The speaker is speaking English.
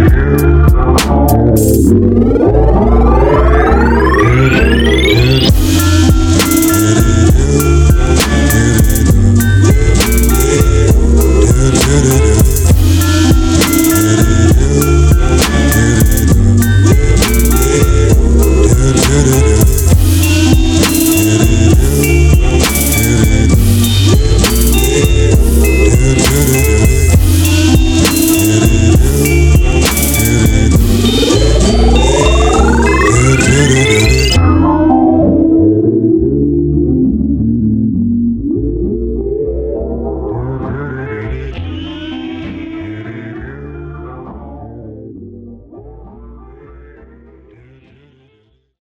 you.